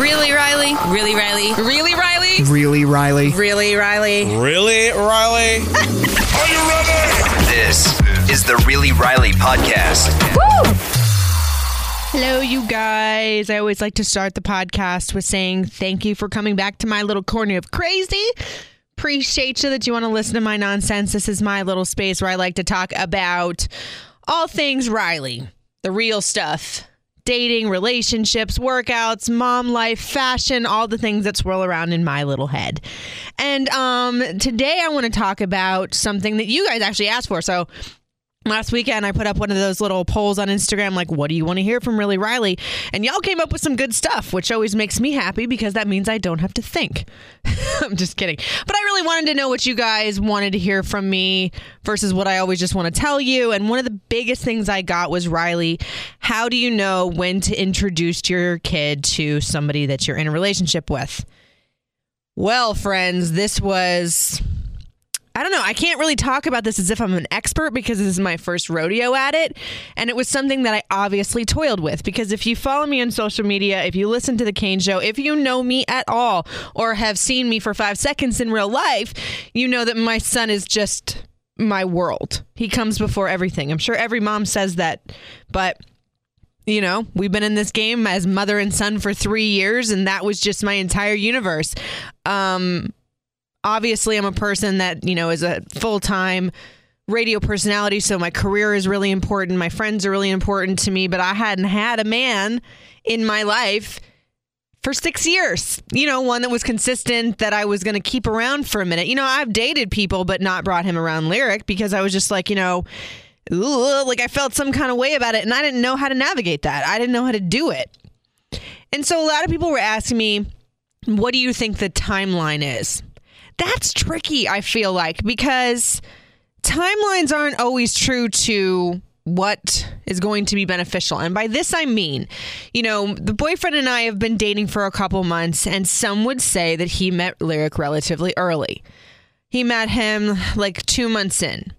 Really, Riley? Really, Riley? Really, Riley? Really, Riley? Really, Riley? Really, Riley? Are you ready? This is the Really Riley podcast. Woo! Hello, you guys. I always like to start the podcast with saying thank you for coming back to my little corner of crazy. Appreciate you that you want to listen to my nonsense. This is my little space where I like to talk about all things Riley, the real stuff dating, relationships, workouts, mom life, fashion, all the things that swirl around in my little head. And um, today I want to talk about something that you guys actually asked for. So Last weekend, I put up one of those little polls on Instagram, like, what do you want to hear from Really Riley? And y'all came up with some good stuff, which always makes me happy because that means I don't have to think. I'm just kidding. But I really wanted to know what you guys wanted to hear from me versus what I always just want to tell you. And one of the biggest things I got was Riley, how do you know when to introduce your kid to somebody that you're in a relationship with? Well, friends, this was I don't know. I can't really talk about this as if I'm an expert because this is my first rodeo at it. And it was something that I obviously toiled with because if you follow me on social media, if you listen to The Kane Show, if you know me at all or have seen me for five seconds in real life, you know that my son is just my world. He comes before everything. I'm sure every mom says that, but you know, we've been in this game as mother and son for three years, and that was just my entire universe. Um, obviously I'm a person that, you know, is a full-time radio personality, so my career is really important. My friends are really important to me, but I hadn't had a man in my life for 6 years. You know, one that was consistent that I was going to keep around for a minute. You know, I've dated people but not brought him around Lyric because I was just like, you know, ooh, like I felt some kind of way about it and I didn't know how to navigate that. I didn't know how to do it. And so a lot of people were asking me, what do you think the timeline is? That's tricky, I feel like, because timelines aren't always true to what is going to be beneficial. And by this, I mean, you know, the boyfriend and I have been dating for a couple months, and some would say that he met Lyric relatively early. He met him like two months in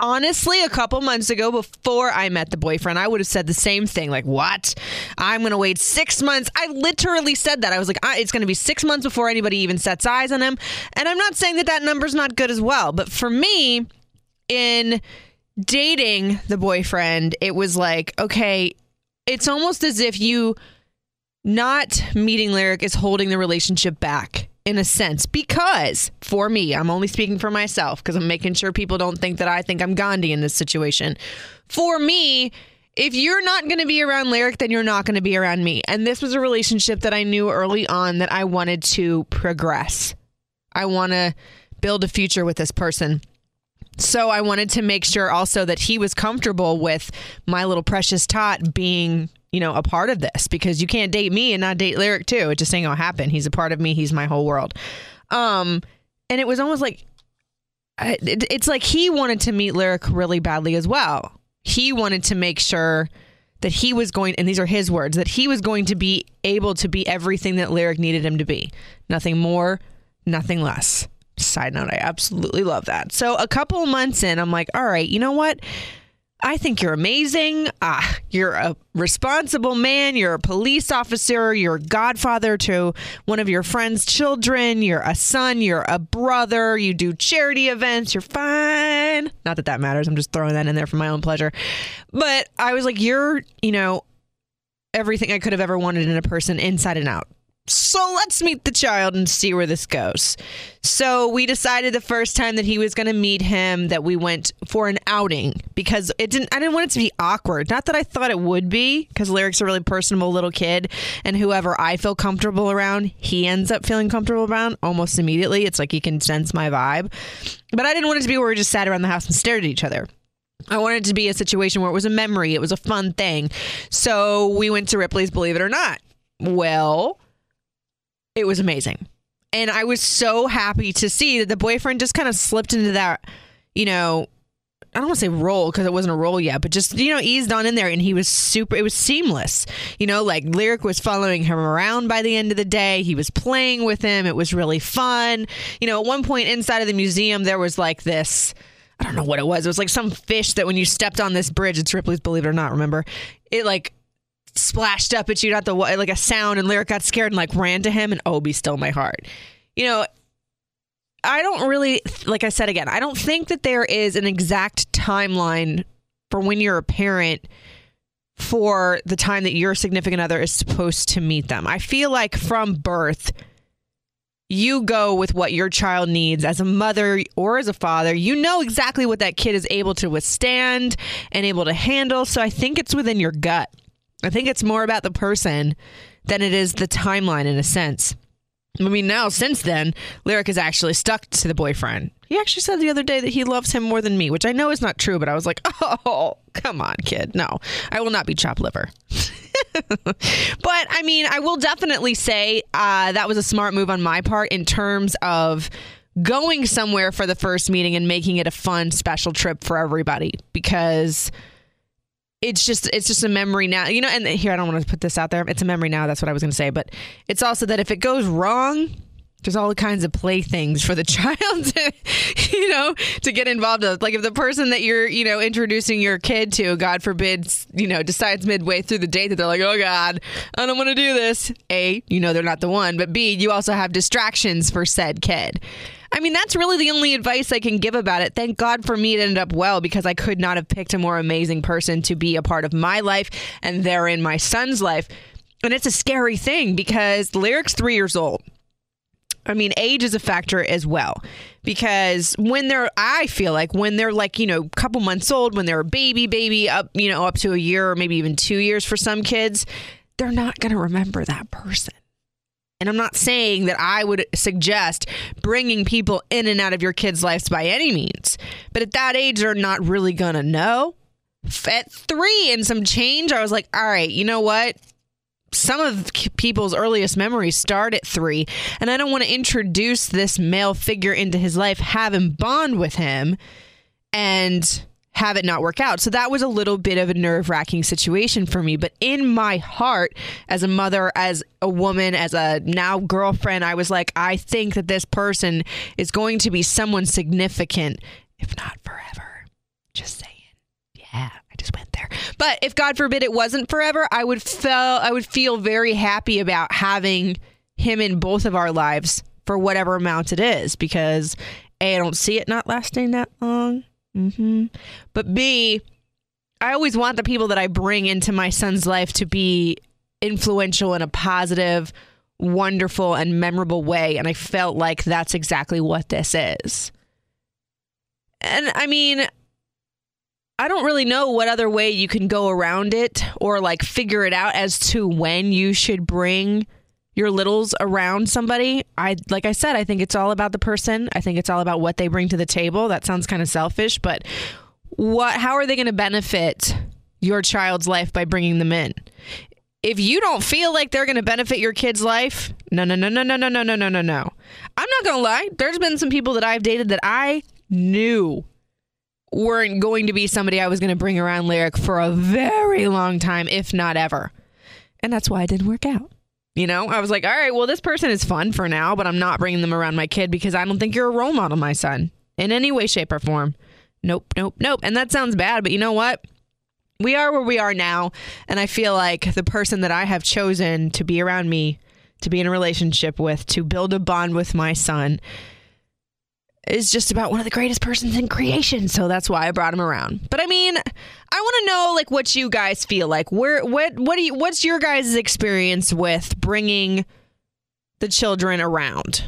honestly, a couple months ago, before I met the boyfriend, I would have said the same thing. Like, what? I'm going to wait six months. I literally said that. I was like, it's going to be six months before anybody even sets eyes on him. And I'm not saying that that number's not good as well. But for me, in dating the boyfriend, it was like, okay, it's almost as if you not meeting Lyric is holding the relationship back in a sense because for me, I'm only speaking for myself because I'm making sure people don't think that I think I'm Gandhi in this situation. For me, if you're not going to be around Lyric, then you're not going to be around me. And this was a relationship that I knew early on that I wanted to progress. I want to build a future with this person. So I wanted to make sure also that he was comfortable with my little precious tot being you know, a part of this because you can't date me and not date Lyric too. It just ain't gonna happen. He's a part of me. He's my whole world. Um, and it was almost like it, it's like he wanted to meet Lyric really badly as well. He wanted to make sure that he was going, and these are his words, that he was going to be able to be everything that Lyric needed him to be. Nothing more, nothing less. Side note, I absolutely love that. So a couple months in, I'm like, all right, you know what? I think you're amazing. Ah, you're a responsible man. You're a police officer. You're a godfather to one of your friend's children. You're a son. You're a brother. You do charity events. You're fine. Not that that matters. I'm just throwing that in there for my own pleasure. But I was like, you're, you know, everything I could have ever wanted in a person inside and out. So let's meet the child and see where this goes. So we decided the first time that he was going to meet him that we went for an outing because it didn't I didn't want it to be awkward. Not that I thought it would be because Lyric's a really personable little kid and whoever I feel comfortable around, he ends up feeling comfortable around almost immediately. It's like he can sense my vibe. But I didn't want it to be where we just sat around the house and stared at each other. I wanted it to be a situation where it was a memory, it was a fun thing. So we went to Ripley's, believe it or not. Well, it was amazing. And I was so happy to see that the boyfriend just kind of slipped into that, you know, I don't want to say role because it wasn't a role yet, but just, you know, eased on in there and he was super, it was seamless. You know, like Lyric was following him around by the end of the day. He was playing with him. It was really fun. You know, at one point inside of the museum, there was like this. I don't know what it was. It was like some fish that when you stepped on this bridge, it's Ripley's Believe It or Not, remember? It like splashed up at you, not the like a sound, and Lyric got scared and like ran to him, and oh, Obi stole my heart. You know, I don't really, like I said again, I don't think that there is an exact timeline for when you're a parent for the time that your significant other is supposed to meet them. I feel like from birth, you go with what your child needs as a mother or as a father. You know exactly what that kid is able to withstand and able to handle. So I think it's within your gut. I think it's more about the person than it is the timeline in a sense. I mean, now since then, Lyric is actually stuck to the boyfriend. He actually said the other day that he loves him more than me, which I know is not true, but I was like, oh, come on, kid. No, I will not be chopped liver. but I mean, I will definitely say uh, that was a smart move on my part in terms of going somewhere for the first meeting and making it a fun, special trip for everybody because it's just it's just a memory now you know and here i don't want to put this out there it's a memory now that's what i was going to say but it's also that if it goes wrong there's all kinds of playthings for the child to you know to get involved with. Like if the person that you're you know introducing your kid to god forbid you know decides midway through the date that they're like oh god i don't want to do this a you know they're not the one but b you also have distractions for said kid I mean, that's really the only advice I can give about it. Thank God for me, it ended up well because I could not have picked a more amazing person to be a part of my life and therein my son's life. And it's a scary thing because Lyric's three years old. I mean, age is a factor as well because when they're, I feel like when they're like, you know, a couple months old, when they're a baby, baby, up, you know, up to a year or maybe even two years for some kids, they're not going to remember that person. And I'm not saying that I would suggest bringing people in and out of your kids' lives by any means. But at that age, they're not really going to know. At three and some change, I was like, all right, you know what? Some of people's earliest memories start at three. And I don't want to introduce this male figure into his life, have him bond with him, and have it not work out. So that was a little bit of a nerve wracking situation for me. But in my heart, as a mother, as a woman, as a now girlfriend, I was like, I think that this person is going to be someone significant, if not forever. Just saying. Yeah, I just went there. But if God forbid it wasn't forever, I would feel I would feel very happy about having him in both of our lives for whatever amount it is because A, I don't see it not lasting that long Mm-hmm. But B, I always want the people that I bring into my son's life to be influential in a positive, wonderful, and memorable way. And I felt like that's exactly what this is. And I mean, I don't really know what other way you can go around it or like figure it out as to when you should bring your littles around somebody, I like I said, I think it's all about the person. I think it's all about what they bring to the table. That sounds kind of selfish, but what how are they going to benefit your child's life by bringing them in? If you don't feel like they're going to benefit your kid's life, no, no, no, no, no, no, no, no, no, no, no. I'm not going to lie. There's been some people that I've dated that I knew weren't going to be somebody I was going to bring around Lyric for a very long time, if not ever. And that's why it didn't work out. You know, I was like, all right, well, this person is fun for now, but I'm not bringing them around my kid because I don't think you're a role model, my son, in any way, shape, or form. Nope, nope, nope. And that sounds bad, but you know what? We are where we are now. And I feel like the person that I have chosen to be around me, to be in a relationship with, to build a bond with my son, is just about one of the greatest persons in creation. So that's why I brought him around. But I mean, I want to know like what you guys feel like. Where what what do you what's your guys' experience with bringing the children around?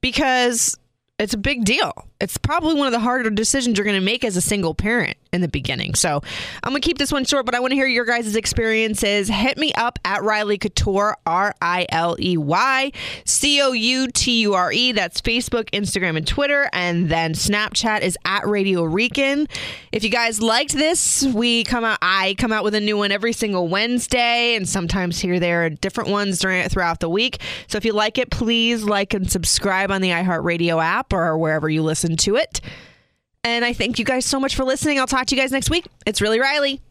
Because it's a big deal. It's probably one of the harder decisions you're going to make as a single parent. In the beginning. So I'm to keep this one short, but I want to hear your guys' experiences. Hit me up at Riley Couture, R I L E Y C O U T U R E. That's Facebook, Instagram, and Twitter. And then Snapchat is at Radio Rican. If you guys liked this, we come out, I come out with a new one every single Wednesday, and sometimes here there are different ones during, throughout the week. So if you like it, please like and subscribe on the iHeartRadio app or wherever you listen to it. And I thank you guys so much for listening. I'll talk to you guys next week. It's really Riley.